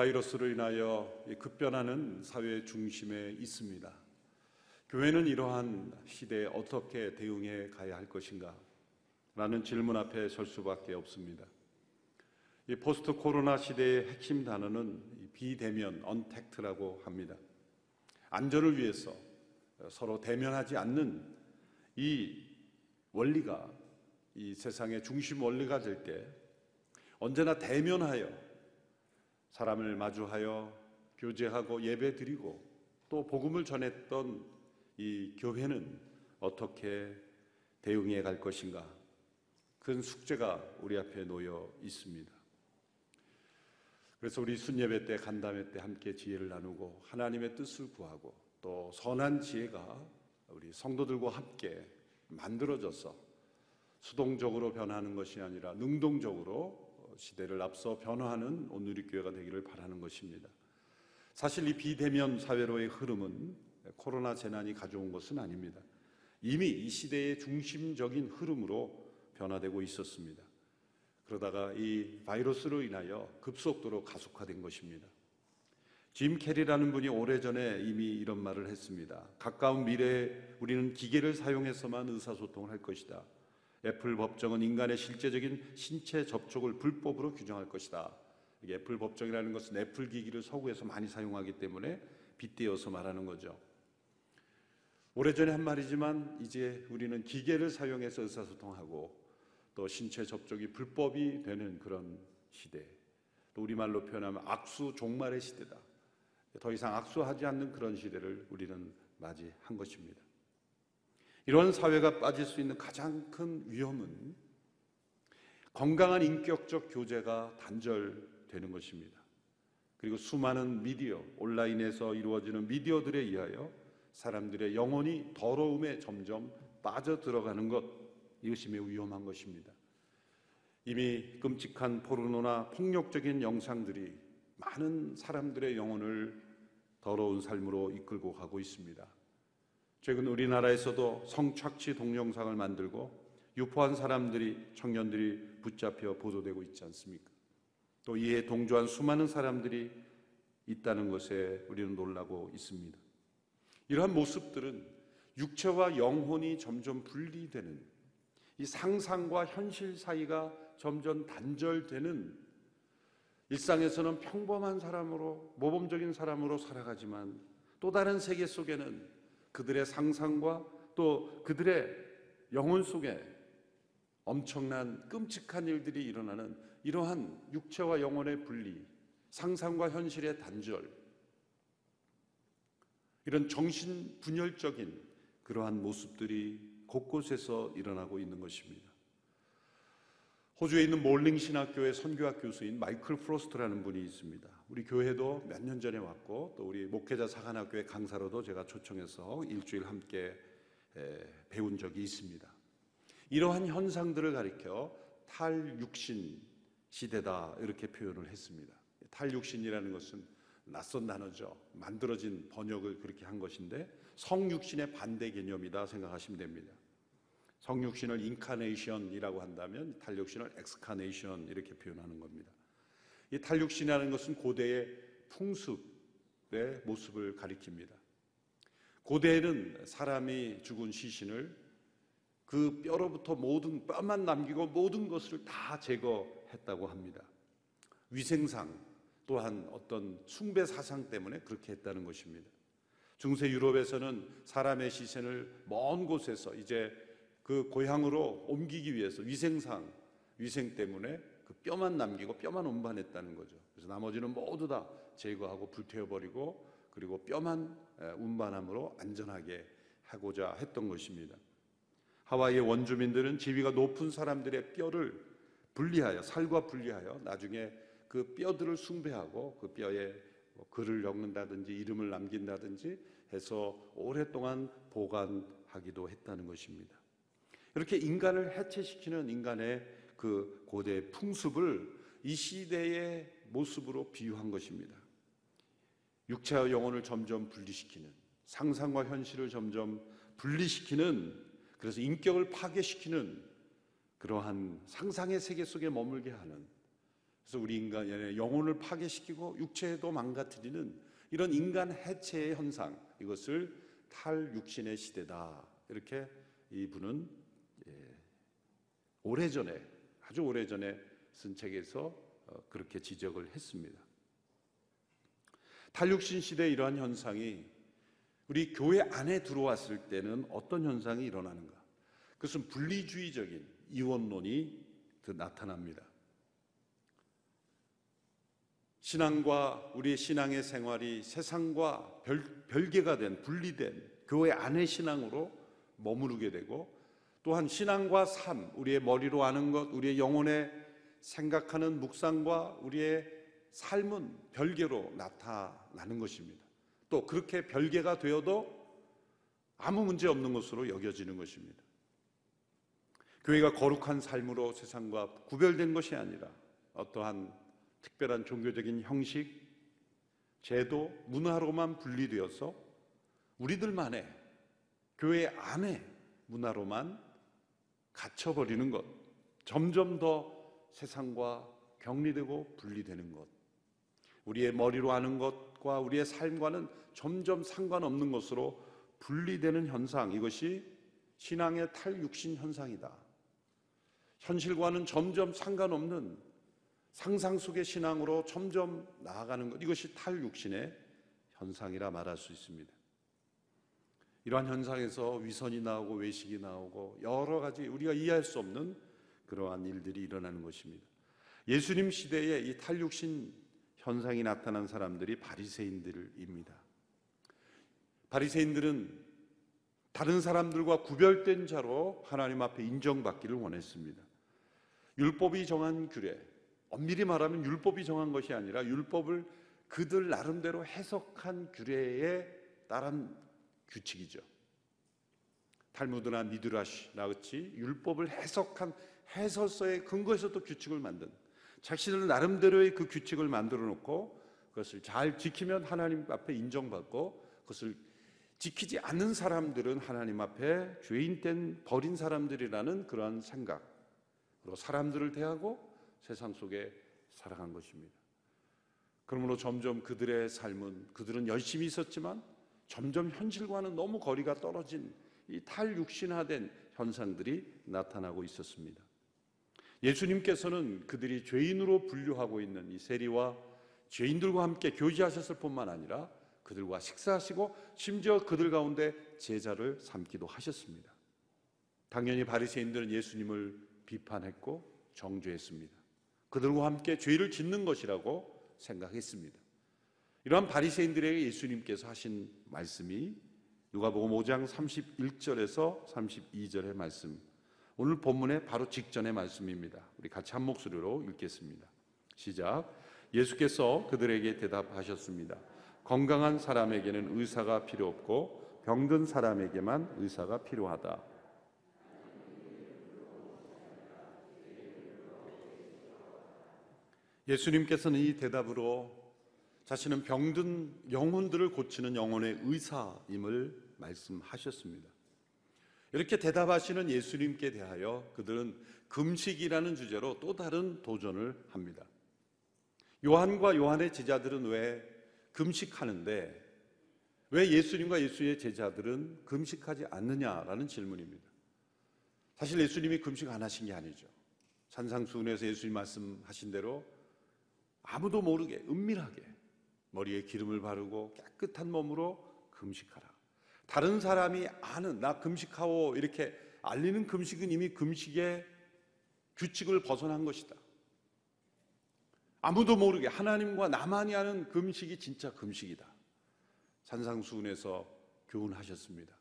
바이러스로 인하여 급변하는 사회 중심에 있습니다. 교회는 이러한 시대에 어떻게 대응해 가야 할 것인가? 라는 질문 앞에 설 수밖에 없습니다. 이 포스트 코로나 시대의 핵심 단어는 비대면, 언택트라고 합니다. 안전을 위해서 서로 대면하지 않는 이 원리가 이 세상의 중심 원리가 될 때 언제나 대면하여 사람을 마주하여 교제하고 예배 드리고 또 복음을 전했던 이 교회는 어떻게 대응해 갈 것인가? 큰 숙제가 우리 앞에 놓여 있습니다. 그래서 우리 순예배 때, 간담회 때 함께 지혜를 나누고 하나님의 뜻을 구하고 또 선한 지혜가 우리 성도들과 함께 만들어져서 수동적으로 변하는 것이 아니라 능동적으로 시대를 앞서 변화하는 오늘의 교회가 되기를 바라는 것입니다. 사실 이 비대면 사회로의 흐름은 코로나 재난이 가져온 것은 아닙니다. 이미 이 시대의 중심적인 흐름으로 변화되고 있었습니다. 그러다가 이 바이러스로 인하여 급속도로 가속화된 것입니다. 짐 캐리라는 분이 오래전에 이미 이런 말을 했습니다. 가까운 미래에 우리는 기계를 사용해서만 의사소통을 할 것이다. 애플 법정은 인간의 실제적인 신체 접촉을 불법으로 규정할 것이다. 애플 법정이라는 것은 애플 기기를 서구에서 많이 사용하기 때문에 빗대어서 말하는 거죠. 오래전에 한 말이지만 이제 우리는 기계를 사용해서 의사소통하고 또 신체 접촉이 불법이 되는 그런 시대. 또 우리말로 표현하면 악수 종말의 시대다. 더 이상 악수하지 않는 그런 시대를 우리는 맞이한 것입니다. 이런 사회가 빠질 수 있는 가장 큰 위험은 건강한 인격적 교제가 단절되는 것입니다. 그리고 수많은 미디어, 온라인에서 이루어지는 미디어들에 의하여 사람들의 영혼이 더러움에 점점 빠져 들어가는 것, 이것이 매우 위험한 것입니다. 이미 끔찍한 포르노나 폭력적인 영상들이 많은 사람들의 영혼을 더러운 삶으로 이끌고 가고 있습니다. 최근 우리나라에서도 성착취 동영상을 만들고 유포한 사람들이 청년들이 붙잡혀 보도되고 있지 않습니까? 또 이에 동조한 수많은 사람들이 있다는 것에 우리는 놀라고 있습니다. 이러한 모습들은 육체와 영혼이 점점 분리되는 이 상상과 현실 사이가 점점 단절되는 일상에서는 평범한 사람으로 모범적인 사람으로 살아가지만 또 다른 세계 속에는 그들의 상상과 또 그들의 영혼 속에 엄청난 끔찍한 일들이 일어나는 이러한 육체와 영혼의 분리, 상상과 현실의 단절, 이런 정신 분열적인 그러한 모습들이 곳곳에서 일어나고 있는 것입니다. 호주에 있는 몰링 신학교의 선교학 교수인 마이클 프로스트라는 분이 있습니다. 우리 교회도 몇 년 전에 왔고 또 우리 목회자 사관학교의 강사로도 제가 초청해서 일주일 함께 배운 적이 있습니다. 이러한 현상들을 가리켜 탈육신 시대다 이렇게 표현을 했습니다. 탈육신이라는 것은 낯선 단어죠. 만들어진 번역을 그렇게 한 것인데 성육신의 반대 개념이다 생각하시면 됩니다. 성육신을 incarnation이라고 한다면 탈육신을 excarnation 이렇게 표현하는 겁니다. 이 탈육신이라는 것은 고대의 풍습의 모습을 가리킵니다. 고대에는 사람이 죽은 시신을 그 뼈로부터 모든 뼈만 남기고 모든 것을 다 제거했다고 합니다. 위생상 또한 어떤 숭배 사상 때문에 그렇게 했다는 것입니다. 중세 유럽에서는 사람의 시신을 먼 곳에서 이제 그 고향으로 옮기기 위해서 위생상, 위생 때문에 그 뼈만 남기고 뼈만 운반했다는 거죠. 그래서 나머지는 모두 다 제거하고 불태워버리고 그리고 뼈만 운반함으로 안전하게 하고자 했던 것입니다. 하와이의 원주민들은 지위가 높은 사람들의 뼈를 분리하여 살과 분리하여 나중에 그 뼈들을 숭배하고 그 뼈에 뭐 글을 적는다든지 이름을 남긴다든지 해서 오랫동안 보관하기도 했다는 것입니다. 이렇게 인간을 해체시키는 인간의 그 고대 풍습을 이 시대의 모습으로 비유한 것입니다. 육체와 영혼을 점점 분리시키는 상상과 현실을 점점 분리시키는 그래서 인격을 파괴시키는 그러한 상상의 세계 속에 머물게 하는 그래서 우리 인간의 영혼을 파괴시키고 육체도 망가뜨리는 이런 인간 해체의 현상 이것을 탈육신의 시대다 이렇게 이분은 예, 오래전에 아주 오래전에 쓴 책에서 어, 그렇게 지적을 했습니다. 탈육신 시대 이러한 현상이 우리 교회 안에 들어왔을 때는 어떤 현상이 일어나는가? 그것은 분리주의적인 이원론이 나타납니다. 신앙과 우리의 신앙의 생활이 세상과 별, 별개가 된 분리된 교회 안의 신앙으로 머무르게 되고 또한 신앙과 삶, 우리의 머리로 아는 것, 우리의 영혼에 생각하는 묵상과 우리의 삶은 별개로 나타나는 것입니다. 또 그렇게 별개가 되어도 아무 문제 없는 것으로 여겨지는 것입니다. 교회가 거룩한 삶으로 세상과 구별된 것이 아니라 어떠한 특별한 종교적인 형식, 제도, 문화로만 분리되어서 우리들만의 교회 안에 문화로만 갇혀버리는 것, 점점 더 세상과 격리되고 분리되는 것, 우리의 머리로 아는 것과 우리의 삶과는 점점 상관없는 것으로 분리되는 현상, 이것이 신앙의 탈육신 현상이다. 현실과는 점점 상관없는 상상 속의 신앙으로 점점 나아가는 것, 이것이 탈육신의 현상이라 말할 수 있습니다. 이러한 현상에서 위선이 나오고 외식이 나오고 여러 가지 우리가 이해할 수 없는 그러한 일들이 일어나는 것입니다. 예수님 시대에 이 탈육신 현상이 나타난 사람들이 바리새인들입니다. 바리새인들은 다른 사람들과 구별된 자로 하나님 앞에 인정받기를 원했습니다. 율법이 정한 규례, 엄밀히 말하면 율법이 정한 것이 아니라 율법을 그들 나름대로 해석한 규례에 따른 규칙이죠. 탈무드나 미드라시나 같이 율법을 해석한 해설서의 근거에서 또 규칙을 만든 자신들 나름대로의 그 규칙을 만들어 놓고 그것을 잘 지키면 하나님 앞에 인정받고 그것을 지키지 않는 사람들은 하나님 앞에 죄인된 버린 사람들이라는 그러한 생각으로 사람들을 대하고 세상 속에 살아간 것입니다. 그러므로 점점 그들의 삶은 그들은 열심히 있었지만 점점 현실과는 너무 거리가 떨어진 이 탈육신화된 현상들이 나타나고 있었습니다. 예수님께서는 그들이 죄인으로 분류하고 있는 이 세리와 죄인들과 함께 교제하셨을 뿐만 아니라 그들과 식사하시고 심지어 그들 가운데 제자를 삼기도 하셨습니다. 당연히 바리새인들은 예수님을 비판했고 정죄했습니다. 그들과 함께 죄를 짓는 것이라고 생각했습니다. 이러한 바리새인들에게 예수님께서 하신 말씀이 누가복음 5장 31절에서 32절의 말씀. 오늘 본문의 바로 직전의 말씀입니다. 우리 같이 한 목소리로 읽겠습니다. 시작. 예수께서 그들에게 대답하셨습니다. 건강한 사람에게는 의사가 필요 없고 병든 사람에게만 의사가 필요하다. 예수님께서는 이 대답으로 자신은 병든 영혼들을 고치는 영혼의 의사임을 말씀하셨습니다. 이렇게 대답하시는 예수님께 대하여 그들은 금식이라는 주제로 또 다른 도전을 합니다. 요한과 요한의 제자들은 왜 금식하는데 왜 예수님과 예수의 제자들은 금식하지 않느냐라는 질문입니다. 사실 예수님이 금식 안 하신 게 아니죠. 산상수훈에서 예수님 말씀하신 대로 아무도 모르게 은밀하게 머리에 기름을 바르고 깨끗한 몸으로 금식하라. 다른 사람이 아는 나 금식하오 이렇게 알리는 금식은 이미 금식의 규칙을 벗어난 것이다. 아무도 모르게 하나님과 나만이 아는 금식이 진짜 금식이다. 산상수훈에서 교훈하셨습니다.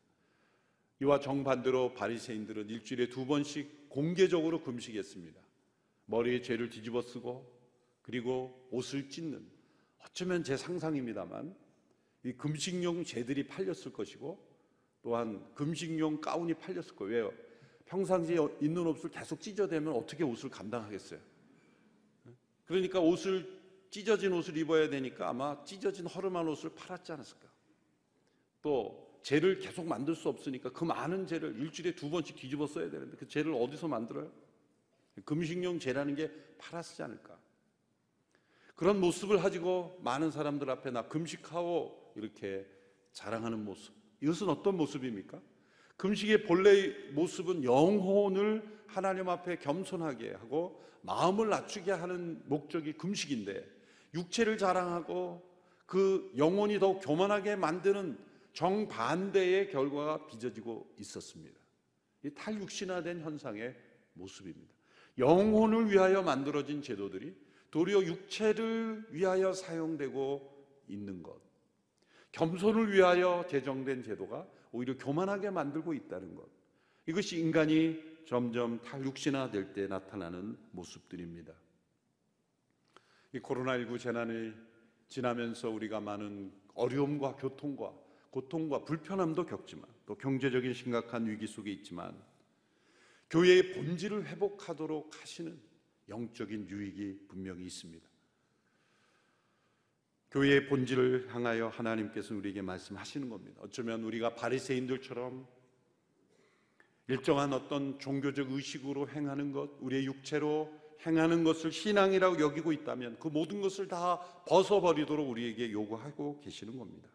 이와 정반대로 바리새인들은 일주일에 두 번씩 공개적으로 금식했습니다. 머리에 죄를 뒤집어 쓰고 그리고 옷을 찢는 어쩌면 제 상상입니다만 이 금식용 재들이 팔렸을 것이고 또한 금식용 가운이 팔렸을 거예요. 왜요? 평상시에 있는 옷을 계속 찢어대면 어떻게 옷을 감당하겠어요? 그러니까 옷을 찢어진 옷을 입어야 되니까 아마 찢어진 허름한 옷을 팔았지 않았을까? 또 재를 계속 만들 수 없으니까 그 많은 재를 일주일에 두 번씩 뒤집어 써야 되는데 그 재를 어디서 만들어요? 금식용 재라는 게 팔았지 않을까? 그런 모습을 가지고 많은 사람들 앞에 나 금식하오 이렇게 자랑하는 모습. 이것은 어떤 모습입니까? 금식의 본래 모습은 영혼을 하나님 앞에 겸손하게 하고 마음을 낮추게 하는 목적이 금식인데 육체를 자랑하고 그 영혼이 더 교만하게 만드는 정반대의 결과가 빚어지고 있었습니다. 이 탈육신화된 현상의 모습입니다. 영혼을 위하여 만들어진 제도들이 도리어 육체를 위하여 사용되고 있는 것. 겸손을 위하여 제정된 제도가 오히려 교만하게 만들고 있다는 것. 이것이 인간이 점점 탈육신화 될 때 나타나는 모습들입니다. 이 코로나19 재난이 지나면서 우리가 많은 어려움과 교통과 고통과 불편함도 겪지만 또 경제적인 심각한 위기 속에 있지만 교회의 본질을 회복하도록 하시는 영적인 유익이 분명히 있습니다. 교회의 본질을 향하여 하나님께서 우리에게 말씀하시는 겁니다. 어쩌면 우리가 바리새인들처럼 일정한 어떤 종교적 의식으로 행하는 것, 우리의 육체로 행하는 것을 신앙이라고 여기고 있다면 그 모든 것을 다 벗어버리도록 우리에게 요구하고 계시는 겁니다.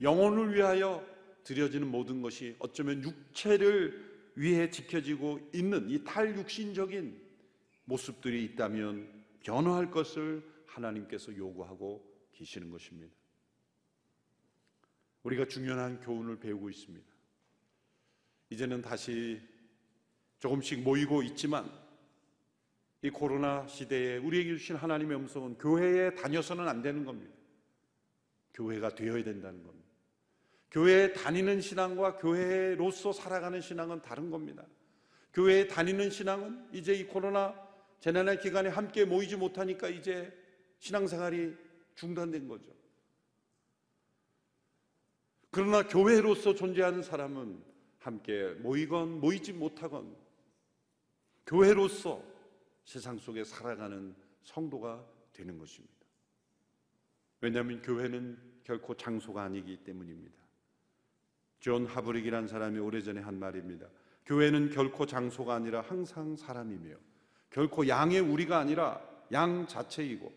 영혼을 위하여 드려지는 모든 것이 어쩌면 육체를 위해 지켜지고 있는 이 탈육신적인 모습들이 있다면 변화할 것을 하나님께서 요구하고 계시는 것입니다. 우리가 중요한 교훈을 배우고 있습니다. 이제는 다시 조금씩 모이고 있지만 이 코로나 시대에 우리에게 주신 하나님의 음성은 교회에 다녀서는 안 되는 겁니다. 교회가 되어야 된다는 겁니다. 교회에 다니는 신앙과 교회로서 살아가는 신앙은 다른 겁니다. 교회에 다니는 신앙은 이제 이 코로나 재난의 기간에 함께 모이지 못하니까 이제 신앙생활이 중단된 거죠. 그러나 교회로서 존재하는 사람은 함께 모이건 모이지 못하건 교회로서 세상 속에 살아가는 성도가 되는 것입니다. 왜냐하면 교회는 결코 장소가 아니기 때문입니다. 존 하블릭이라는 사람이 오래전에 한 말입니다. 교회는 결코 장소가 아니라 항상 사람이며 결코 양의 우리가 아니라 양 자체이고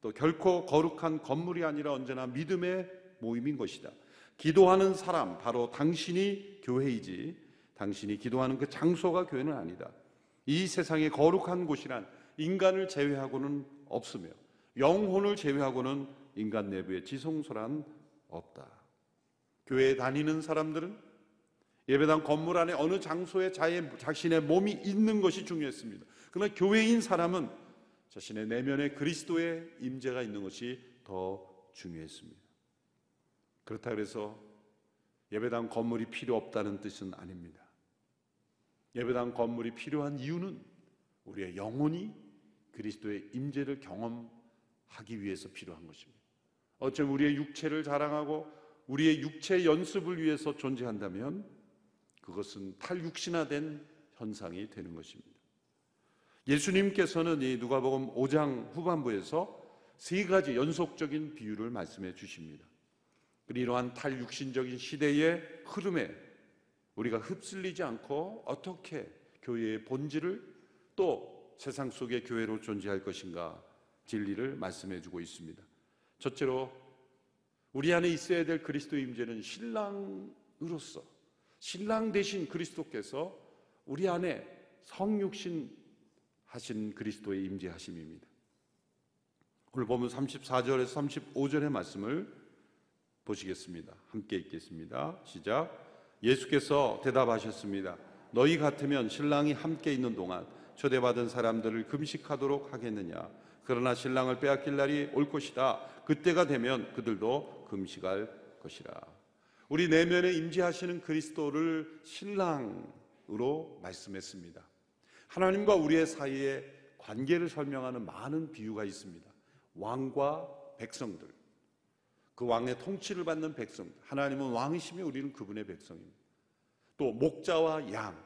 또 결코 거룩한 건물이 아니라 언제나 믿음의 모임인 것이다. 기도하는 사람 바로 당신이 교회이지 당신이 기도하는 그 장소가 교회는 아니다. 이 세상에 거룩한 곳이란 인간을 제외하고는 없으며 영혼을 제외하고는 인간 내부에 지성소란 없다. 교회에 다니는 사람들은 예배당 건물 안에 어느 장소에 자신의 몸이 있는 것이 중요했습니다. 그러나 교회인 사람은 자신의 내면에 그리스도의 임재가 있는 것이 더 중요했습니다. 그렇다 그래서 예배당 건물이 필요 없다는 뜻은 아닙니다. 예배당 건물이 필요한 이유는 우리의 영혼이 그리스도의 임재를 경험하기 위해서 필요한 것입니다. 어쩌면 우리의 육체를 자랑하고 우리의 육체 연습을 위해서 존재한다면 그것은 탈육신화된 현상이 되는 것입니다. 예수님께서는 이 누가복음 5장 후반부에서 세 가지 연속적인 비유를 말씀해 주십니다. 이러한 탈육신적인 시대의 흐름에 우리가 흡슬리지 않고 어떻게 교회의 본질을 또 세상 속의 교회로 존재할 것인가 진리를 말씀해 주고 있습니다. 첫째로 우리 안에 있어야 될 그리스도의 임재는 신랑으로서 신랑 대신 그리스도께서 우리 안에 성육신 하신 그리스도의 임재하심입니다. 오늘 보면 34절에서 35절의 말씀을 보시겠습니다. 함께 읽겠습니다. 시작. 예수께서 대답하셨습니다. 너희 같으면 신랑이 함께 있는 동안 초대받은 사람들을 금식하도록 하겠느냐? 그러나 신랑을 빼앗길 날이 올 것이다. 그때가 되면 그들도 금식할 것이라. 우리 내면에 임재하시는 그리스도를 신랑으로 말씀했습니다. 하나님과 우리의 사이에 관계를 설명하는 많은 비유가 있습니다. 왕과 백성들, 그 왕의 통치를 받는 백성. 하나님은 왕이시며 우리는 그분의 백성입니다. 또 목자와 양.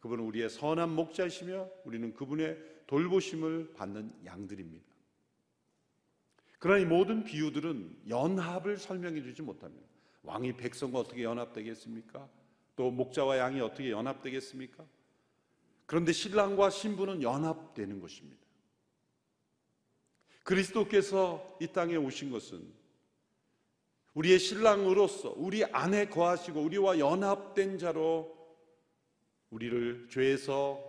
그분은 우리의 선한 목자이시며 우리는 그분의 돌보심을 받는 양들입니다. 그러나 이 모든 비유들은 연합을 설명해 주지 못합니다. 왕이 백성과 어떻게 연합되겠습니까? 또 목자와 양이 어떻게 연합되겠습니까? 그런데 신랑과 신부는 연합되는 것입니다. 그리스도께서 이 땅에 오신 것은 우리의 신랑으로서 우리 안에 거하시고 우리와 연합된 자로 우리를 죄에서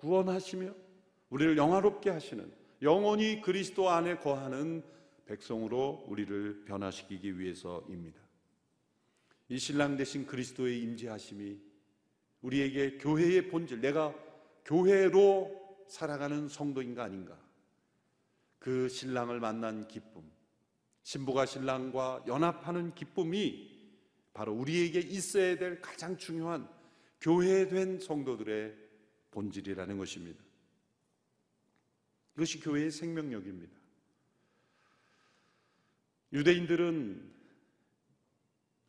구원하시며 우리를 영화롭게 하시는 영원히 그리스도 안에 거하는 백성으로 우리를 변화시키기 위해서입니다. 이 신랑 대신 그리스도의 임재하심이 우리에게 교회의 본질, 내가 교회로 살아가는 성도인가 아닌가? 그 신랑을 만난 기쁨, 신부가 신랑과 연합하는 기쁨이 바로 우리에게 있어야 될 가장 중요한 교회된 성도들의 본질이라는 것입니다. 이것이 교회의 생명력입니다. 유대인들은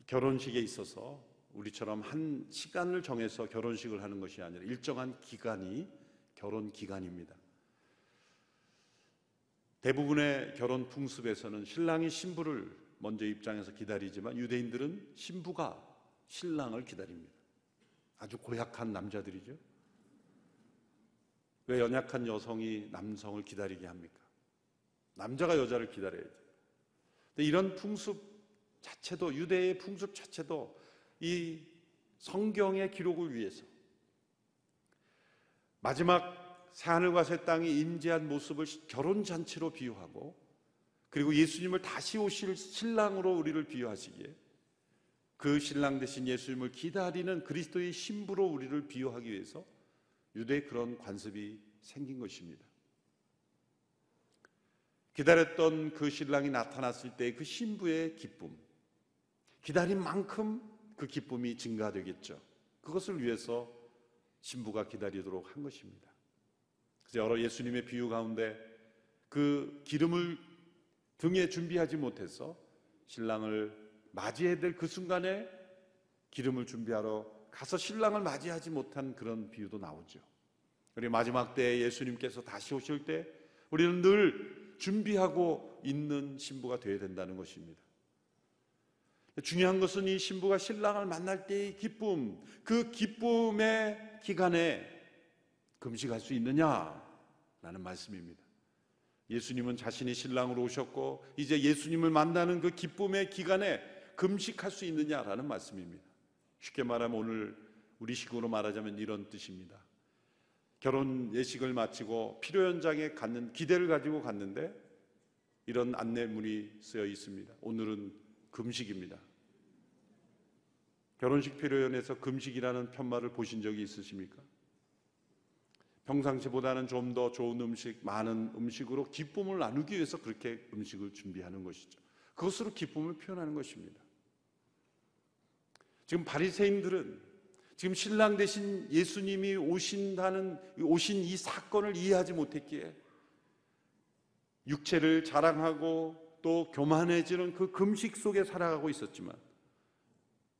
결혼식에 있어서 우리처럼 한 시간을 정해서 결혼식을 하는 것이 아니라 일정한 기간이 결혼 기간입니다. 대부분의 결혼 풍습에서는 신랑이 신부를 먼저 입장해서 기다리지만 유대인들은 신부가 신랑을 기다립니다. 아주 고약한 남자들이죠. 왜 연약한 여성이 남성을 기다리게 합니까? 남자가 여자를 기다려야죠. 이런 풍습 자체도 유대의 풍습 자체도 이 성경의 기록을 위해서 마지막 새하늘과 새 땅이 임재한 모습을 결혼 잔치로 비유하고 그리고 예수님을 다시 오실 신랑으로 우리를 비유하시기에 그 신랑 대신 예수님을 기다리는 그리스도의 신부로 우리를 비유하기 위해서 유대의 그런 관습이 생긴 것입니다. 기다렸던 그 신랑이 나타났을 때 그 신부의 기쁨, 기다린 만큼 그 기쁨이 증가되겠죠. 그것을 위해서 신부가 기다리도록 한 것입니다. 여러 예수님의 비유 가운데 그 기름을 등에 준비하지 못해서 신랑을 맞이해야 될 그 순간에 기름을 준비하러 가서 신랑을 맞이하지 못한 그런 비유도 나오죠. 우리 마지막 때 예수님께서 다시 오실 때 우리는 늘 준비하고 있는 신부가 되어야 된다는 것입니다. 중요한 것은 이 신부가 신랑을 만날 때의 기쁨, 그 기쁨의 기간에 금식할 수 있느냐라는 말씀입니다. 예수님은 자신이 신랑으로 오셨고 이제 예수님을 만나는 그 기쁨의 기간에 금식할 수 있느냐라는 말씀입니다. 쉽게 말하면 오늘 우리 식으로 말하자면 이런 뜻입니다. 결혼 예식을 마치고 필요 현장에 갔는 기대를 가지고 갔는데 이런 안내문이 쓰여 있습니다. 오늘은 금식입니다. 결혼식 필요연에서 금식이라는 편말을 보신 적이 있으십니까? 평상시보다는 좀 더 좋은 음식, 많은 음식으로 기쁨을 나누기 위해서 그렇게 음식을 준비하는 것이죠. 그것으로 기쁨을 표현하는 것입니다. 지금 바리새인들은 지금 신랑 대신 예수님이 오신다는 오신 이 사건을 이해하지 못했기에 육체를 자랑하고 또 교만해지는 그 금식 속에 살아가고 있었지만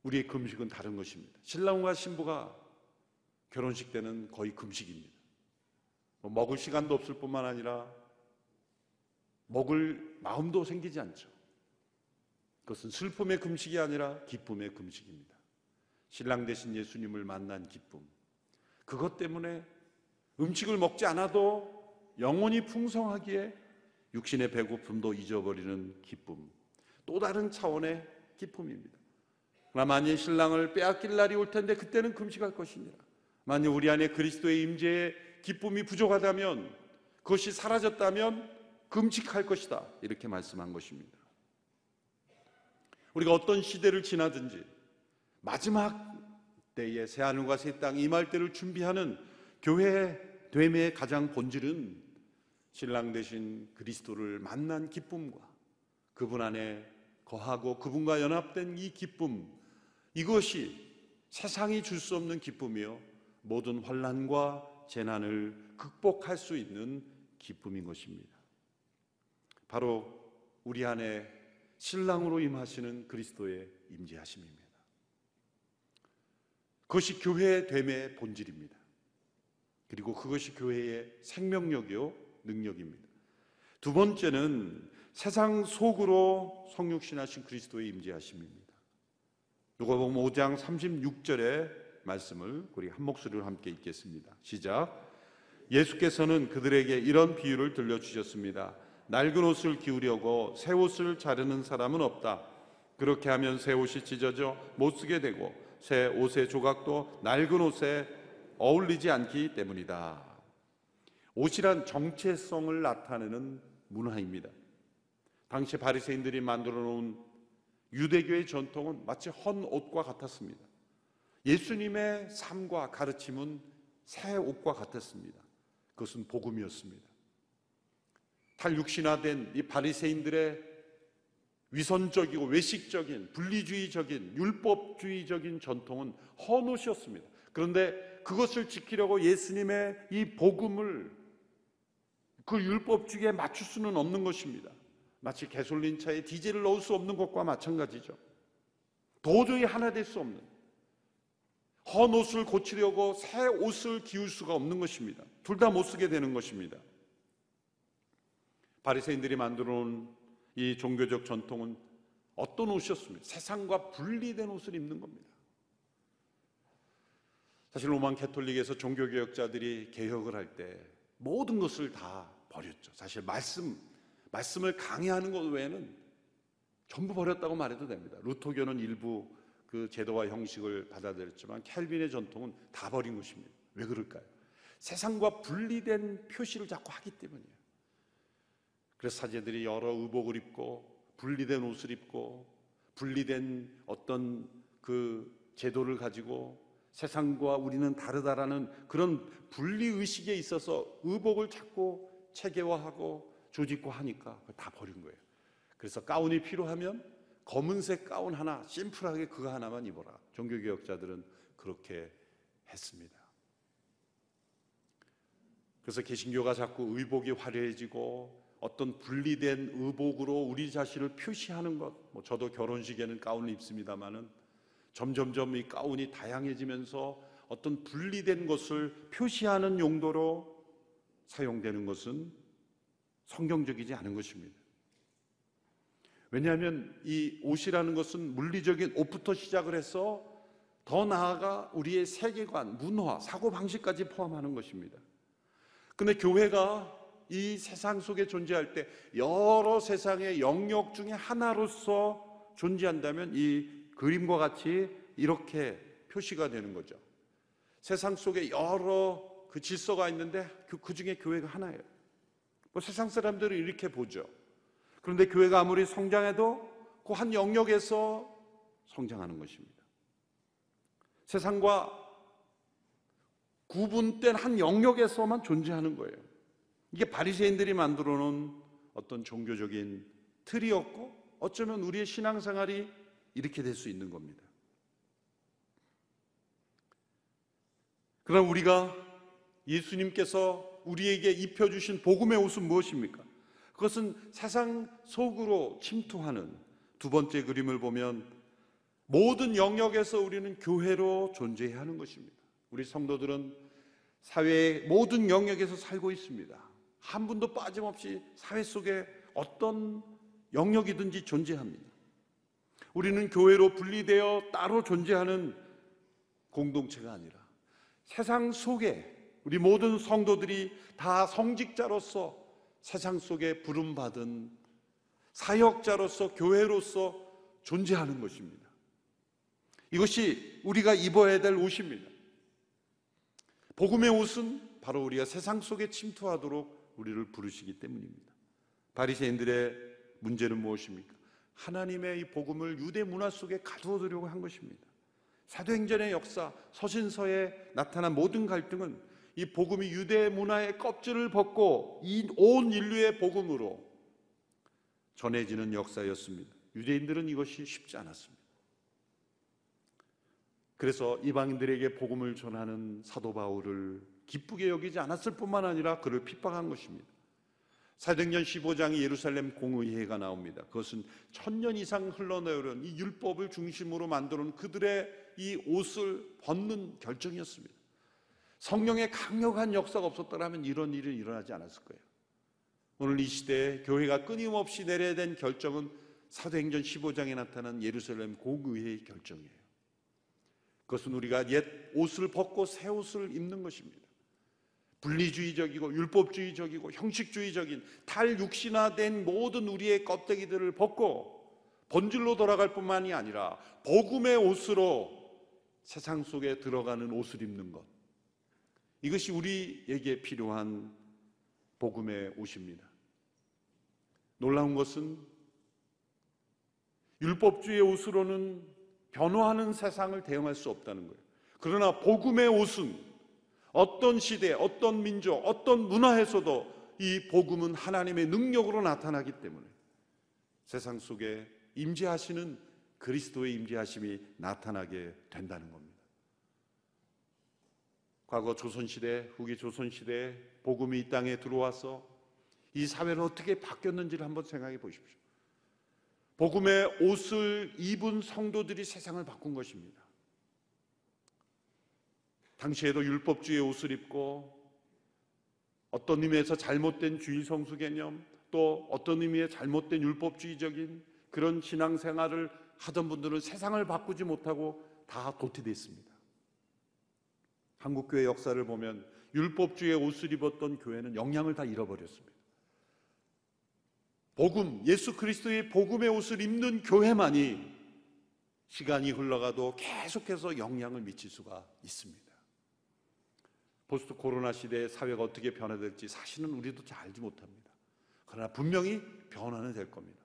우리의 금식은 다른 것입니다. 신랑과 신부가 결혼식 때는 거의 금식입니다. 뭐 먹을 시간도 없을 뿐만 아니라 먹을 마음도 생기지 않죠. 그것은 슬픔의 금식이 아니라 기쁨의 금식입니다. 신랑 대신 예수님을 만난 기쁨. 그것 때문에 음식을 먹지 않아도 영혼이 풍성하기에 육신의 배고픔도 잊어버리는 기쁨. 또 다른 차원의 기쁨입니다. 그러나 만일 신랑을 빼앗길 날이 올 텐데 그때는 금식할 것이니라. 만일 우리 안에 그리스도의 임재의 기쁨이 부족하다면 그것이 사라졌다면 금식할 것이다. 이렇게 말씀한 것입니다. 우리가 어떤 시대를 지나든지 마지막 때에 새 하늘과 새 땅 임할 때를 준비하는 교회 됨의 가장 본질은 신랑 대신 그리스도를 만난 기쁨과 그분 안에 거하고 그분과 연합된 이 기쁨 이것이 세상이 줄 수 없는 기쁨이요 모든 환란과 재난을 극복할 수 있는 기쁨인 것입니다. 바로 우리 안에 신랑으로 임하시는 그리스도의 임재하심입니다. 그것이 교회의 됨의 본질입니다. 그리고 그것이 교회의 생명력이요 능력입니다. 두 번째는 세상 속으로 성육신하신 그리스도의 임재하심입니다. 누가복음 5장 36절의 말씀을 우리 한 목소리로 함께 읽겠습니다. 시작. 예수께서는 그들에게 이런 비유를 들려 주셨습니다. 낡은 옷을 기우려고 새 옷을 자르는 사람은 없다. 그렇게 하면 새 옷이 찢어져 못 쓰게 되고 새 옷의 조각도 낡은 옷에 어울리지 않기 때문이다. 옷이란 정체성을 나타내는 문화입니다. 당시 바리새인들이 만들어 놓은 유대교의 전통은 마치 헌 옷과 같았습니다. 예수님의 삶과 가르침은 새 옷과 같았습니다. 그것은 복음이었습니다. 탈육신화된 이 바리새인들의 위선적이고 외식적인 분리주의적인 율법주의적인 전통은 헌 옷이었습니다. 그런데 그것을 지키려고 예수님의 이 복음을 그 율법주의에 맞출 수는 없는 것입니다. 마치 개솔린 차에 디젤을 넣을 수 없는 것과 마찬가지죠. 도저히 하나 될 수 없는 헌 옷을 고치려고 새 옷을 기울 수가 없는 것입니다. 둘 다 못 쓰게 되는 것입니다. 바리새인들이 만들어 놓은 이 종교적 전통은 어떤 옷이었습니까? 세상과 분리된 옷을 입는 겁니다. 사실 로만 캐톨릭에서 종교개혁자들이 개혁을 할 때 모든 것을 다 버렸죠. 사실 말씀, 말씀을 강의하는 것 외에는 전부 버렸다고 말해도 됩니다. 루터교는 일부 그 제도와 형식을 받아들였지만 켈빈의 전통은 다 버린 것입니다. 왜 그럴까요? 세상과 분리된 표시를 자꾸 하기 때문이에요. 그래서 사제들이 여러 의복을 입고 분리된 옷을 입고 분리된 어떤 그 제도를 가지고 세상과 우리는 다르다라는 그런 분리 의식에 있어서 의복을 자꾸 체계화하고 조직화하니까 다 버린 거예요. 그래서 가운이 필요하면 검은색 가운 하나 심플하게 그거 하나만 입어라. 종교개혁자들은 그렇게 했습니다. 그래서 개신교가 자꾸 의복이 화려해지고 어떤 분리된 의복으로 우리 자신을 표시하는 것, 뭐 저도 결혼식에는 가운을 입습니다만은 점점점 이 가운이 다양해지면서 어떤 분리된 것을 표시하는 용도로 사용되는 것은 성경적이지 않은 것입니다. 왜냐하면 이 옷이라는 것은 물리적인 옷부터 시작을 해서 더 나아가 우리의 세계관, 문화, 사고 방식까지 포함하는 것입니다. 근데 교회가 이 세상 속에 존재할 때 여러 세상의 영역 중에 하나로서 존재한다면 이 그림과 같이 이렇게 표시가 되는 거죠. 세상 속에 여러 그 질서가 있는데 그, 그 중에 교회가 하나예요. 뭐 세상 사람들은 이렇게 보죠. 그런데 교회가 아무리 성장해도 그 한 영역에서 성장하는 것입니다. 세상과 구분된 한 영역에서만 존재하는 거예요. 이게 바리새인들이 만들어 놓은 어떤 종교적인 틀이었고 어쩌면 우리의 신앙생활이 이렇게 될 수 있는 겁니다. 그럼 우리가 예수님께서 우리에게 입혀주신 복음의 옷은 무엇입니까? 그것은 세상 속으로 침투하는 두 번째 그림을 보면 모든 영역에서 우리는 교회로 존재해야 하는 것입니다. 우리 성도들은 사회의 모든 영역에서 살고 있습니다. 한 분도 빠짐없이 사회 속에 어떤 영역이든지 존재합니다. 우리는 교회로 분리되어 따로 존재하는 공동체가 아니라 세상 속에 우리 모든 성도들이 다 성직자로서 세상 속에 부름받은 사역자로서 교회로서 존재하는 것입니다. 이것이 우리가 입어야 될 옷입니다. 복음의 옷은 바로 우리가 세상 속에 침투하도록 우리를 부르시기 때문입니다. 바리새인들의 문제는 무엇입니까? 하나님의 이 복음을 유대 문화 속에 가두어 두려고 한 것입니다. 사도행전의 역사, 서신서에 나타난 모든 갈등은 이 복음이 유대 문화의 껍질을 벗고 이 온 인류의 복음으로 전해지는 역사였습니다. 유대인들은 이것이 쉽지 않았습니다. 그래서 이방인들에게 복음을 전하는 사도 바울을 기쁘게 여기지 않았을 뿐만 아니라 그를 핍박한 것입니다. 사도행전 15장에 예루살렘 공의회가 나옵니다. 그것은 천년 이상 흘러내오는 이 율법을 중심으로 놓은 그들의 이 옷을 벗는 결정이었습니다. 성령의 강력한 역사가 없었더라면 이런 일은 일어나지 않았을 거예요. 오늘 이 시대에 교회가 끊임없이 내려야 된 결정은 사도행전 15장에 나타난 예루살렘 공의회의 결정이에요. 그것은 우리가 옛 옷을 벗고 새 옷을 입는 것입니다. 분리주의적이고 율법주의적이고 형식주의적인 탈육신화된 모든 우리의 껍데기들을 벗고 본질로 돌아갈 뿐만이 아니라 복음의 옷으로 세상 속에 들어가는 옷을 입는 것. 이것이 우리에게 필요한 복음의 옷입니다. 놀라운 것은 율법주의 옷으로는 변화하는 세상을 대응할 수 없다는 거예요. 그러나 복음의 옷은 어떤 시대, 어떤 민족, 어떤 문화에서도 이 복음은 하나님의 능력으로 나타나기 때문에 세상 속에 임재하시는 그리스도의 임재하심이 나타나게 된다는 겁니다. 과거 조선시대, 후기 조선시대 복음이 이 땅에 들어와서 이 사회는 어떻게 바뀌었는지를 한번 생각해 보십시오. 복음의 옷을 입은 성도들이 세상을 바꾼 것입니다. 당시에도 율법주의 옷을 입고 어떤 의미에서 잘못된 주일 성수 개념 또 어떤 의미의 잘못된 율법주의적인 그런 신앙생활을 하던 분들은 세상을 바꾸지 못하고 다 도태됐습니다. 한국 교회 역사를 보면 율법주의 옷을 입었던 교회는 영향을 다 잃어버렸습니다. 복음, 예수 그리스도의 복음의 옷을 입는 교회만이 시간이 흘러가도 계속해서 영향을 미칠 수가 있습니다. 포스트 코로나 시대의 사회가 어떻게 변화될지 사실은 우리도 잘 알지 못합니다. 그러나 분명히 변화는 될 겁니다.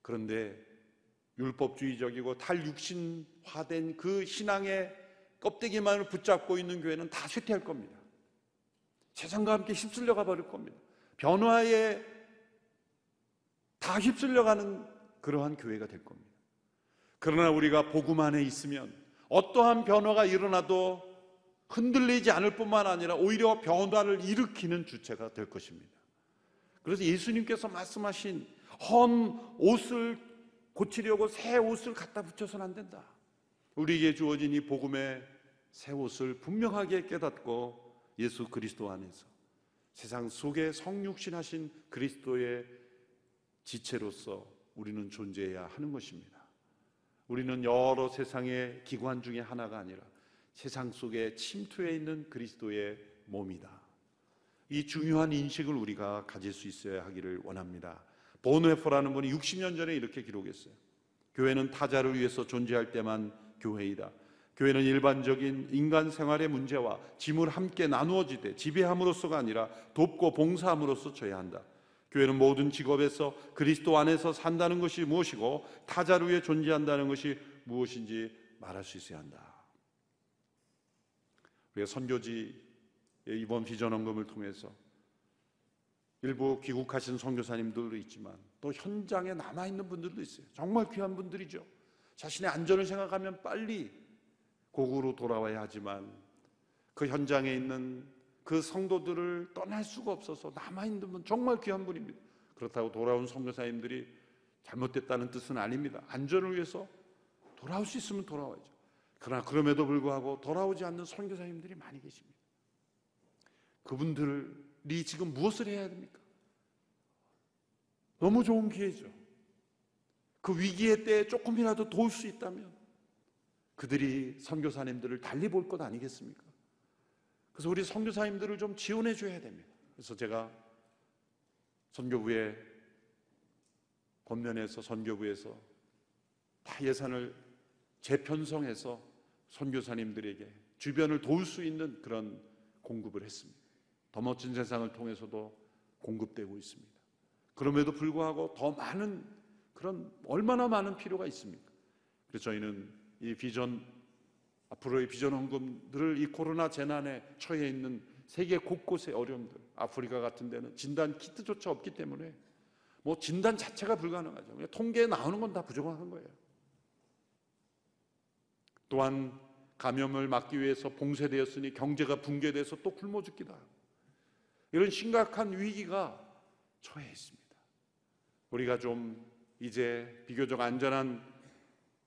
그런데 율법주의적이고 탈육신화된 그 신앙의 껍데기만을 붙잡고 있는 교회는 다 쇠퇴할 겁니다. 세상과 함께 휩쓸려 가 버릴 겁니다. 변화에 다 휩쓸려 가는 그러한 교회가 될 겁니다. 그러나 우리가 복음 안에 있으면 어떠한 변화가 일어나도 흔들리지 않을 뿐만 아니라 오히려 변화를 일으키는 주체가 될 것입니다. 그래서 예수님께서 말씀하신 헌 옷을 고치려고 새 옷을 갖다 붙여서는 안 된다. 우리에게 주어진 이 복음의 새 옷을 분명하게 깨닫고 예수 그리스도 안에서 세상 속에 성육신하신 그리스도의 지체로서 우리는 존재해야 하는 것입니다. 우리는 여러 세상의 기관 중에 하나가 아니라 세상 속에 침투해 있는 그리스도의 몸이다. 이 중요한 인식을 우리가 가질 수 있어야 하기를 원합니다. 보네포라는 분이 60년 전에 이렇게 기록했어요. 교회는 타자를 위해서 존재할 때만 교회이다. 교회는 일반적인 인간 생활의 문제와 짐을 함께 나누어지되 지배함으로써가 아니라 돕고 봉사함으로써 져야 한다. 교회는 모든 직업에서 그리스도 안에서 산다는 것이 무엇이고 타자를 위해 존재한다는 것이 무엇인지 말할 수 있어야 한다. 우리가 선교지 이번 비전 헌금을 통해서 일부 귀국하신 선교사님들도 있지만 또 현장에 남아 있는 분들도 있어요. 정말 귀한 분들이죠. 자신의 안전을 생각하면 빨리 고국으로 돌아와야 하지만 그 현장에 있는 그 성도들을 떠날 수가 없어서 남아 있는 분 정말 귀한 분입니다. 그렇다고 돌아온 선교사님들이 잘못됐다는 뜻은 아닙니다. 안전을 위해서 돌아올 수 있으면 돌아와야죠. 그러나 그럼에도 불구하고 돌아오지 않는 선교사님들이 많이 계십니다. 그분들이 지금 무엇을 해야 됩니까? 너무 좋은 기회죠. 그 위기의 때에 조금이라도 도울 수 있다면 그들이 선교사님들을 달리 볼 것 아니겠습니까? 그래서 우리 선교사님들을 좀 지원해 줘야 됩니다. 그래서 제가 선교부에 권면해서 선교부에서 다 예산을 재편성해서 선교사님들에게 주변을 도울 수 있는 그런 공급을 했습니다. 더 멋진 세상을 통해서도 공급되고 있습니다. 그럼에도 불구하고 더 많은 그런 얼마나 많은 필요가 있습니까? 그래서 저희는 이 비전 앞으로의 비전 헌금들을 이 코로나 재난에 처해 있는 세계 곳곳의 어려움들, 아프리카 같은 데는 진단 키트조차 없기 때문에 뭐 진단 자체가 불가능하죠. 통계에 나오는 건 다 부족한 거예요. 또한 감염을 막기 위해서 봉쇄되었으니 경제가 붕괴돼서 또 굶어 하고 이런 심각한 위기가 처해 있습니다. 우리가 좀 이제 비교적 안전한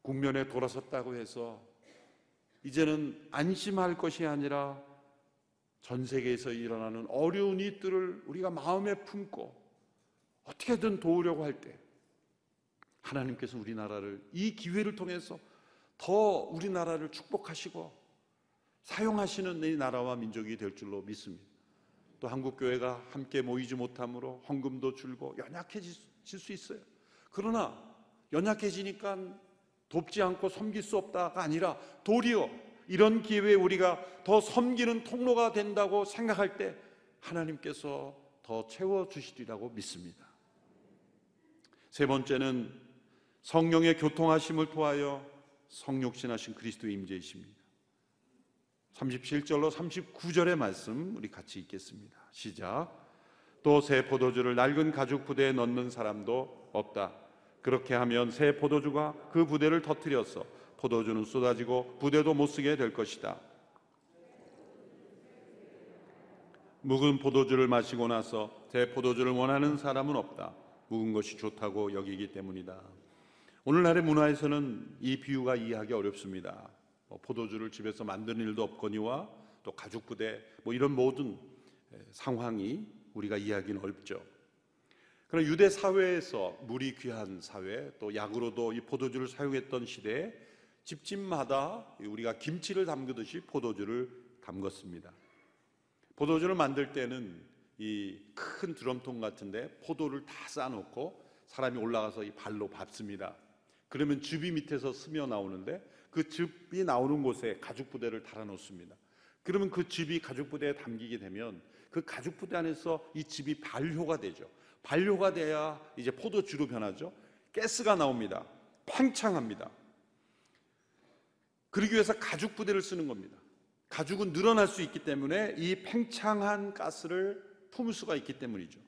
국면에 돌아섰다고 해서 이제는 안심할 것이 아니라 전 세계에서 일어나는 어려운 일들을 우리가 마음에 품고 어떻게든 도우려고 할 때 하나님께서 우리나라를 이 기회를 통해서 더 우리나라를 축복하시고 사용하시는 이 나라와 민족이 될 줄로 믿습니다. 또 한국 교회가 함께 모이지 못함으로 헌금도 줄고 연약해질 수 있어요. 그러나 연약해지니까 돕지 않고 섬길 수 없다가 아니라 도리어 이런 기회에 우리가 더 섬기는 통로가 된다고 생각할 때 하나님께서 더 채워 주시리라고 믿습니다. 세 번째는 성령의 교통하심을 통하여 성육신하신 그리스도의 임재이십니다. 37절로 39절의 말씀 우리 같이 읽겠습니다. 시작. 또 새 포도주를 낡은 가죽 부대에 넣는 사람도 없다. 그렇게 하면 새 포도주가 그 부대를 터뜨려서 포도주는 쏟아지고 부대도 못 쓰게 될 것이다. 묵은 포도주를 마시고 나서 새 포도주를 원하는 사람은 없다. 묵은 것이 좋다고 여기기 때문이다. 오늘날의 문화에서는 이 비유가 이해하기 어렵습니다. 뭐 포도주를 집에서 만드는 일도 없거니와 또 가죽 부대 뭐 이런 모든 상황이 우리가 이해하기는 어렵죠. 그러나 유대 사회에서 물이 귀한 사회 또 약으로도 이 포도주를 사용했던 시대에 집집마다 우리가 김치를 담그듯이 포도주를 담궜습니다. 포도주를 만들 때는 이 큰 드럼통 같은데 포도를 다 쌓아놓고 사람이 올라가서 이 발로 밟습니다. 그러면 즙이 밑에서 스며 나오는데 그 즙이 나오는 곳에 가죽 부대를 달아놓습니다. 그러면 그 즙이 가죽 부대에 담기게 되면 그 가죽 부대 안에서 이 즙이 발효가 되죠. 발효가 돼야 이제 포도주로 변하죠. 가스가 나옵니다. 팽창합니다. 그러기 위해서 가죽 부대를 쓰는 겁니다. 가죽은 늘어날 수 있기 때문에 이 팽창한 가스를 품을 수가 있기 때문이죠.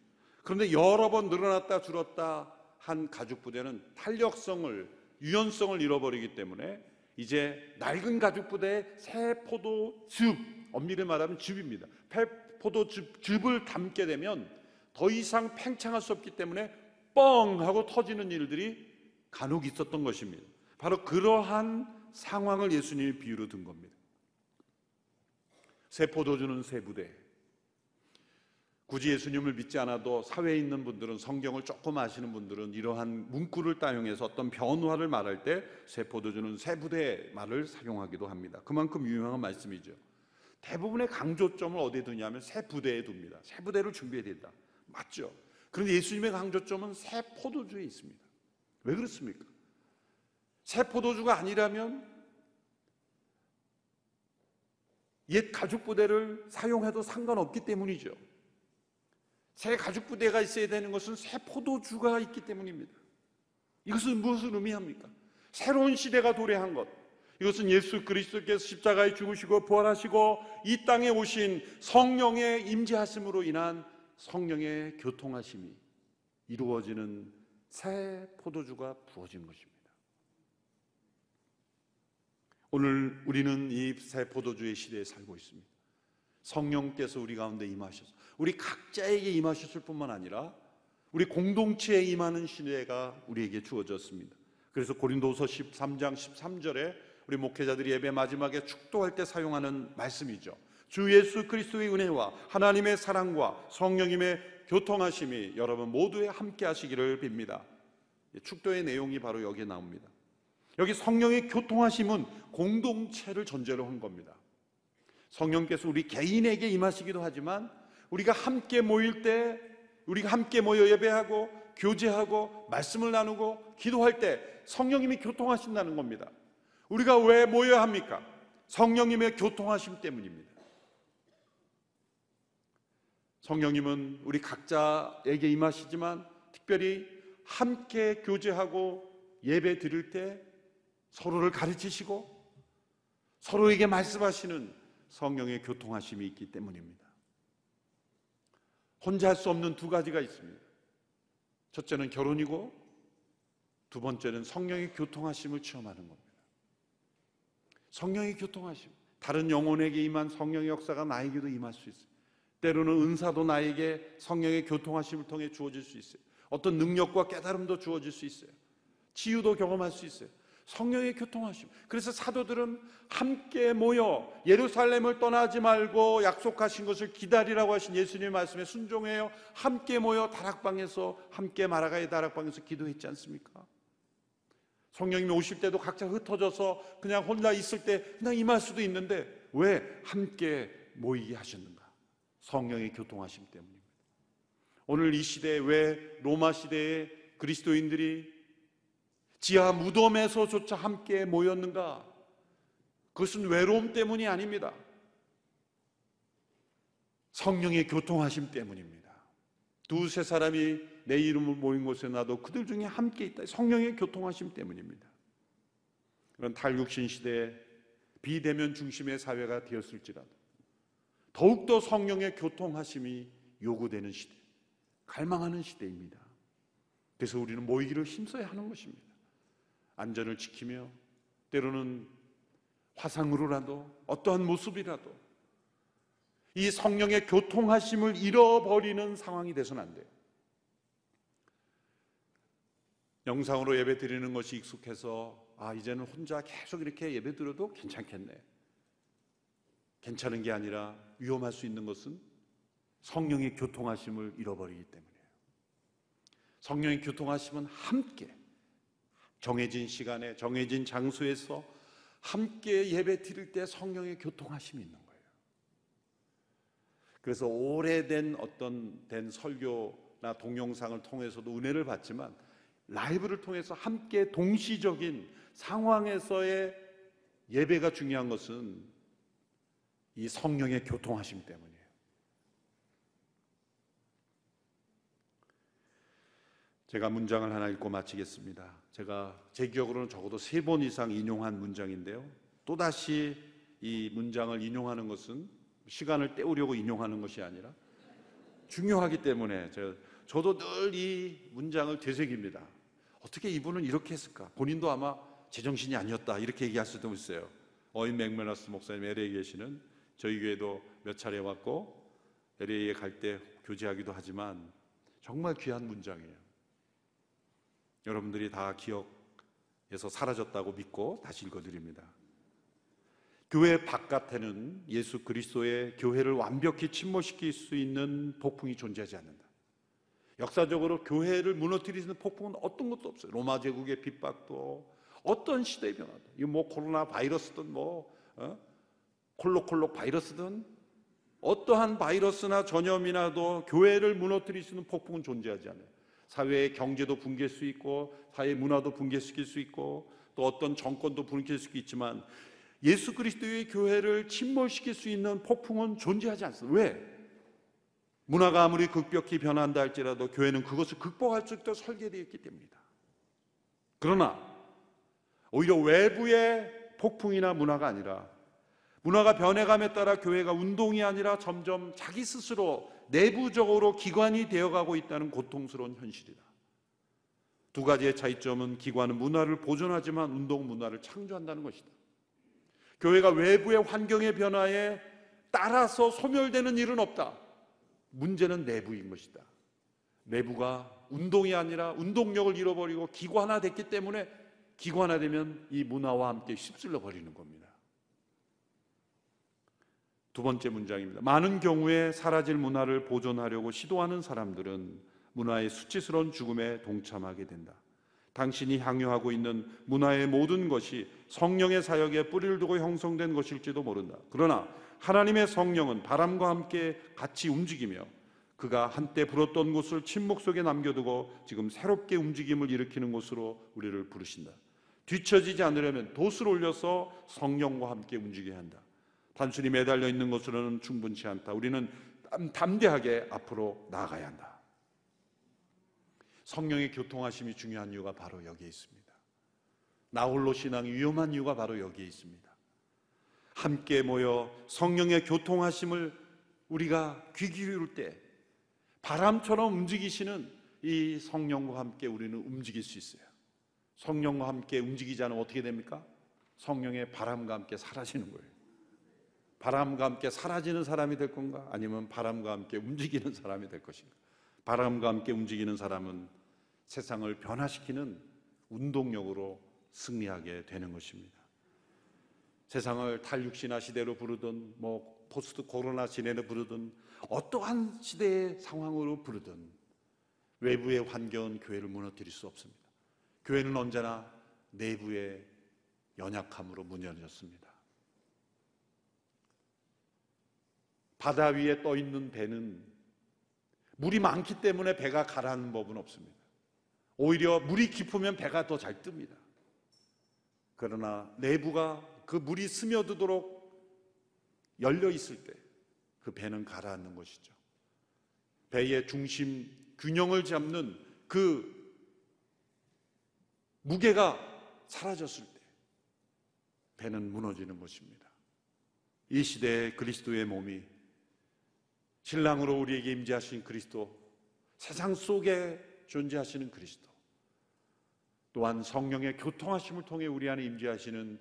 그런데 여러 번 늘어났다 줄었다 한 가죽 부대는 탄력성을 유연성을 잃어버리기 때문에 이제 낡은 가죽 부대에 새 포도즙 엄밀히 말하면 즙입니다. 포도즙 즙을 담게 되면 더 이상 팽창할 수 없기 때문에 뻥 하고 터지는 일들이 간혹 있었던 것입니다. 바로 그러한 상황을 예수님이 비유로 든 겁니다. 새 포도주는 새 부대. 굳이 예수님을 믿지 않아도 사회에 있는 분들은 성경을 조금 아시는 분들은 이러한 문구를 따용해서 어떤 변화를 말할 때 새 포도주는 새 부대 말을 사용하기도 합니다. 그만큼 유명한 말씀이죠. 대부분의 강조점을 어디에 두냐면 새 부대에 둡니다. 새 부대를 준비해야 된다. 맞죠? 그런데 예수님의 강조점은 새 포도주에 있습니다. 왜 그렇습니까? 새 포도주가 아니라면 옛 가죽 부대를 사용해도 상관없기 때문이죠. 새 가죽 부대가 있어야 되는 것은 새 포도주가 있기 때문입니다. 이것은 무엇을 의미합니까? 새로운 시대가 도래한 것. 이것은 예수 그리스도께서 십자가에 죽으시고 부활하시고 이 땅에 오신 성령의 임재하심으로 인한 성령의 교통하심이 이루어지는 새 포도주가 부어진 것입니다. 오늘 우리는 이 새 포도주의 시대에 살고 있습니다. 성령께서 우리 가운데 임하셔서 우리 각자에게 임하셨을 뿐만 아니라 우리 공동체에 임하는 시대가 우리에게 주어졌습니다. 그래서 고린도서 13장 13절에 우리 목회자들이 예배 마지막에 축도할 때 사용하는 말씀이죠. 주 예수 그리스도의 은혜와 하나님의 사랑과 성령님의 교통하심이 여러분 모두에 함께 하시기를 빕니다. 축도의 내용이 바로 여기에 나옵니다. 여기 성령의 교통하심은 공동체를 전제로 한 겁니다. 성령께서 우리 개인에게 임하시기도 하지만 우리가 함께 모일 때 우리가 함께 모여 예배하고 교제하고 말씀을 나누고 기도할 때 성령님이 교통하신다는 겁니다. 우리가 왜 모여야 합니까? 성령님의 교통하심 때문입니다. 성령님은 우리 각자에게 임하시지만 특별히 함께 교제하고 예배 드릴 때 서로를 가르치시고 서로에게 말씀하시는 성령의 교통하심이 있기 때문입니다. 혼자 할 수 없는 두 가지가 있습니다. 첫째는 결혼이고 두 번째는 성령의 교통하심을 체험하는 겁니다. 성령의 교통하심. 다른 영혼에게 임한 성령의 역사가 나에게도 임할 수 있어요. 때로는 은사도 나에게 성령의 교통하심을 통해 주어질 수 있어요. 어떤 능력과 깨달음도 주어질 수 있어요. 치유도 경험할 수 있어요. 성령의 교통하심. 그래서 사도들은 함께 모여 예루살렘을 떠나지 말고 약속하신 것을 기다리라고 하신 예수님의 말씀에 순종해요. 함께 모여 다락방에서 함께 마라가의 다락방에서 기도했지 않습니까? 성령님이 오실 때도 각자 흩어져서 그냥 혼자 있을 때 그냥 임할 수도 있는데 왜 함께 모이게 하셨는가? 성령의 교통하심 때문입니다. 오늘 이 시대에 왜 로마 시대에 그리스도인들이 지하 무덤에서조차 함께 모였는가? 그것은 외로움 때문이 아닙니다. 성령의 교통하심 때문입니다. 두세 사람이 내 이름을 모인 곳에 나도 그들 중에 함께 있다. 성령의 교통하심 때문입니다. 그런 탈육신 시대에 비대면 중심의 사회가 되었을지라도 더욱더 성령의 교통하심이 요구되는 시대, 갈망하는 시대입니다. 그래서 우리는 모이기를 힘써야 하는 것입니다. 안전을 지키며 때로는 화상으로라도 어떠한 모습이라도 이 성령의 교통하심을 잃어버리는 상황이 돼서는 안 돼요. 영상으로 예배 드리는 것이 익숙해서 아 이제는 혼자 계속 이렇게 예배 드려도 괜찮겠네. 괜찮은 게 아니라 위험할 수 있는 것은 성령의 교통하심을 잃어버리기 때문이에요. 성령의 교통하심은 함께 정해진 시간에 정해진 장소에서 함께 예배 드릴 때 성령의 교통하심이 있는 거예요. 그래서 오래된 어떤 된 설교나 동영상을 통해서도 은혜를 받지만 라이브를 통해서 함께 동시적인 상황에서의 예배가 중요한 것은 이 성령의 교통하심 때문이에요. 제가 문장을 하나 읽고 마치겠습니다. 제가 제 기억으로는 적어도 세 번 이상 인용한 문장인데요. 또다시 이 문장을 인용하는 것은 시간을 때우려고 인용하는 것이 아니라 중요하기 때문에 저, 저도 늘 이 문장을 되새깁니다. 어떻게 이분은 이렇게 했을까? 본인도 아마 제정신이 아니었다 이렇게 얘기할 수도 있어요. 어인 맥메너스 목사님 LA에 계시는 저희 교회도 몇 차례 왔고 LA에 갈 때 교제하기도 하지만 정말 귀한 문장이에요. 여러분들이 다 기억에서 사라졌다고 믿고 다시 읽어드립니다. 교회 바깥에는 예수 그리스도의 교회를 완벽히 침몰시킬 수 있는 폭풍이 존재하지 않는다. 역사적으로 교회를 무너뜨리는 폭풍은 어떤 것도 없어요. 로마 제국의 핍박도 어떤 시대의 변화도 이뭐 코로나 바이러스든 뭐 어? 콜록콜록 바이러스든 어떠한 바이러스나 전염이나도 교회를 무너뜨릴 수 있는 폭풍은 존재하지 않아요. 사회의 경제도 붕괴할 수 있고 사회 문화도 붕괴시킬 수 있고 또 어떤 정권도 붕괴할 수 있지만 예수 그리스도의 교회를 침몰시킬 수 있는 폭풍은 존재하지 않습니다. 왜? 문화가 아무리 급격히 변한다 할지라도 교회는 그것을 극복할 수 있도록 설계되어 있기 때문이다. 그러나 오히려 외부의 폭풍이나 문화가 아니라 문화가 변해감에 따라 교회가 운동이 아니라 점점 자기 스스로 내부적으로 기관이 되어가고 있다는 고통스러운 현실이다. 두 가지의 차이점은 기관은 문화를 보존하지만 운동 문화를 창조한다는 것이다. 교회가 외부의 환경의 변화에 따라서 소멸되는 일은 없다. 문제는 내부인 것이다. 내부가 운동이 아니라 운동력을 잃어버리고 기관화됐기 때문에 기관화되면 이 문화와 함께 휩쓸려 버리는 겁니다. 두 번째 문장입니다. 많은 경우에 사라질 문화를 보존하려고 시도하는 사람들은 문화의 수치스러운 죽음에 동참하게 된다. 당신이 향유하고 있는 문화의 모든 것이 성령의 사역에 뿌리를 두고 형성된 것일지도 모른다. 그러나 하나님의 성령은 바람과 함께 같이 움직이며 그가 한때 불었던 곳을 침묵 속에 남겨두고 지금 새롭게 움직임을 일으키는 곳으로 우리를 부르신다. 뒤처지지 않으려면 돛을 올려서 성령과 함께 움직여야 한다. 단순히 매달려 있는 것으로는 충분치 않다. 우리는 담대하게 앞으로 나아가야 한다. 성령의 교통하심이 중요한 이유가 바로 여기에 있습니다. 나 홀로 신앙이 위험한 이유가 바로 여기에 있습니다. 함께 모여 성령의 교통하심을 우리가 귀 기울일 때 바람처럼 움직이시는 이 성령과 함께 우리는 움직일 수 있어요. 성령과 함께 움직이지 않으면 어떻게 됩니까? 성령의 바람과 함께 사라지는 거예요. 바람과 함께 사라지는 사람이 될 건가? 아니면 바람과 함께 움직이는 사람이 될 것인가? 바람과 함께 움직이는 사람은 세상을 변화시키는 운동력으로 승리하게 되는 것입니다. 세상을 탈육신화 시대로 부르든 뭐 포스트 코로나 시대로 부르든 어떠한 시대의 상황으로 부르든 외부의 환경은 교회를 무너뜨릴 수 없습니다. 교회는 언제나 내부의 연약함으로 무너졌습니다. 바다 위에 떠 있는 배는 물이 많기 때문에 배가 가라앉는 법은 없습니다. 오히려 물이 깊으면 배가 더 잘 뜹니다. 그러나 내부가 그 물이 스며들도록 열려 있을 때 그 배는 가라앉는 것이죠. 배의 중심 균형을 잡는 그 무게가 사라졌을 때 배는 무너지는 것입니다. 이 시대의 그리스도의 몸이 신랑으로 우리에게 임재하신 그리스도, 세상 속에 존재하시는 그리스도, 또한 성령의 교통하심을 통해 우리 안에 임재하시는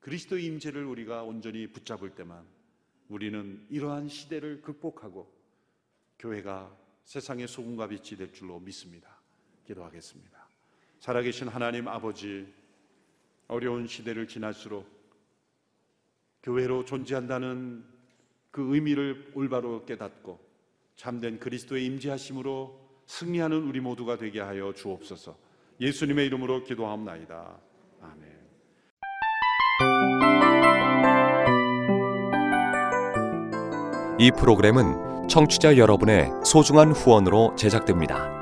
그리스도의 임재를 우리가 온전히 붙잡을 때만 우리는 이러한 시대를 극복하고 교회가 세상의 소금과 빛이 될 줄로 믿습니다. 기도하겠습니다. 살아계신 하나님 아버지, 어려운 시대를 지날수록 교회로 존재한다는 그 의미를 올바로 깨닫고 참된 그리스도의 임재하심으로 승리하는 우리 모두가 되게 하여 주옵소서. 예수님의 이름으로 기도하옵나이다. 아멘. 이 프로그램은 청취자 여러분의 소중한 후원으로 제작됩니다.